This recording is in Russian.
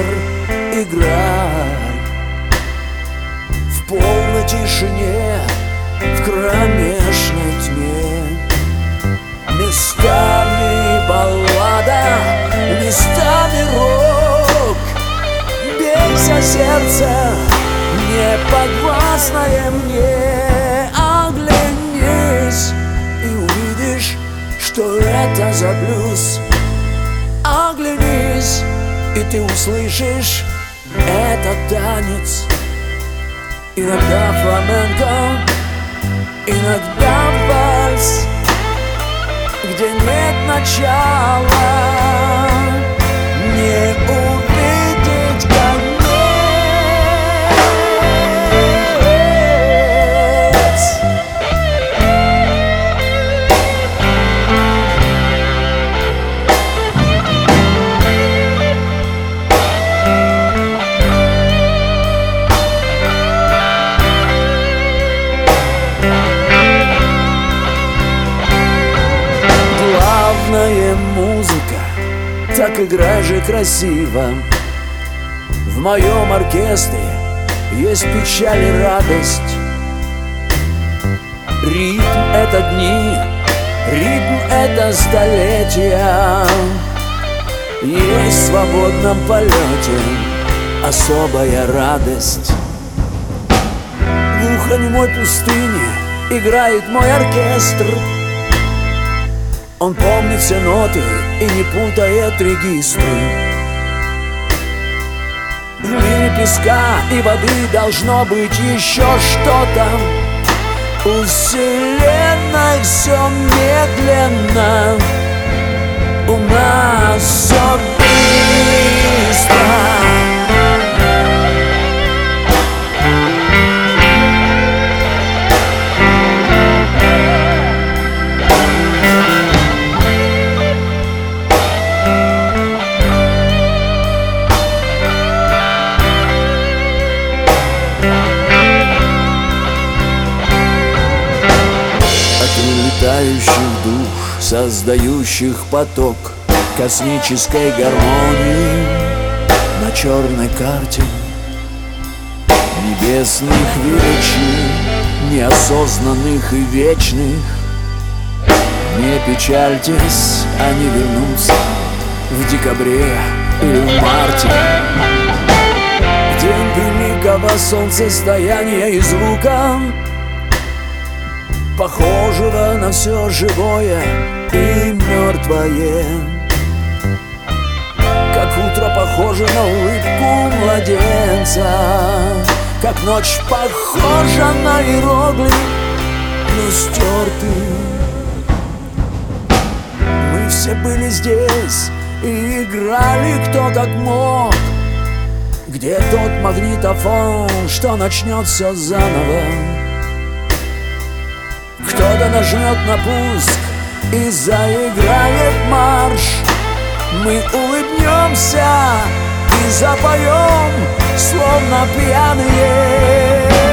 оркестр играй В полной тишине, в кромешной тьме. Местами баллада, местами рок. Бейся, сердце, не подвластное мне. Оглянись и увидишь, что это за блюз и ты услышишь этот танец. Иногда фламенко, иногда вальс Где нет начала, так играй же красиво В моем оркестре есть печаль и радость. Ритм — это дни, ритм — это столетия. Есть в свободном полете особая радость. В глухонемой пустыне играет мой оркестр он помнит все ноты и не путает регистры. В мире песка и воды должно быть еще что-то. У вселенной все медленно От улетающих душ, создающих поток Космической гармонии на черной карте Небесных величин, неосознанных и вечных. Не печальтесь, они вернутся в декабре или в марте. День великого солнцестояния и звука Похожего на все живое и мертвое Как утро похоже на улыбку младенца Как ночь похожа на иероглиф, но стертый Мы все были здесь и играли кто как мог. Где тот магнитофон, что начнет все заново кто-то нажмет на пуск и заиграет марш. Мы улыбнемся и запоем, словно пьяные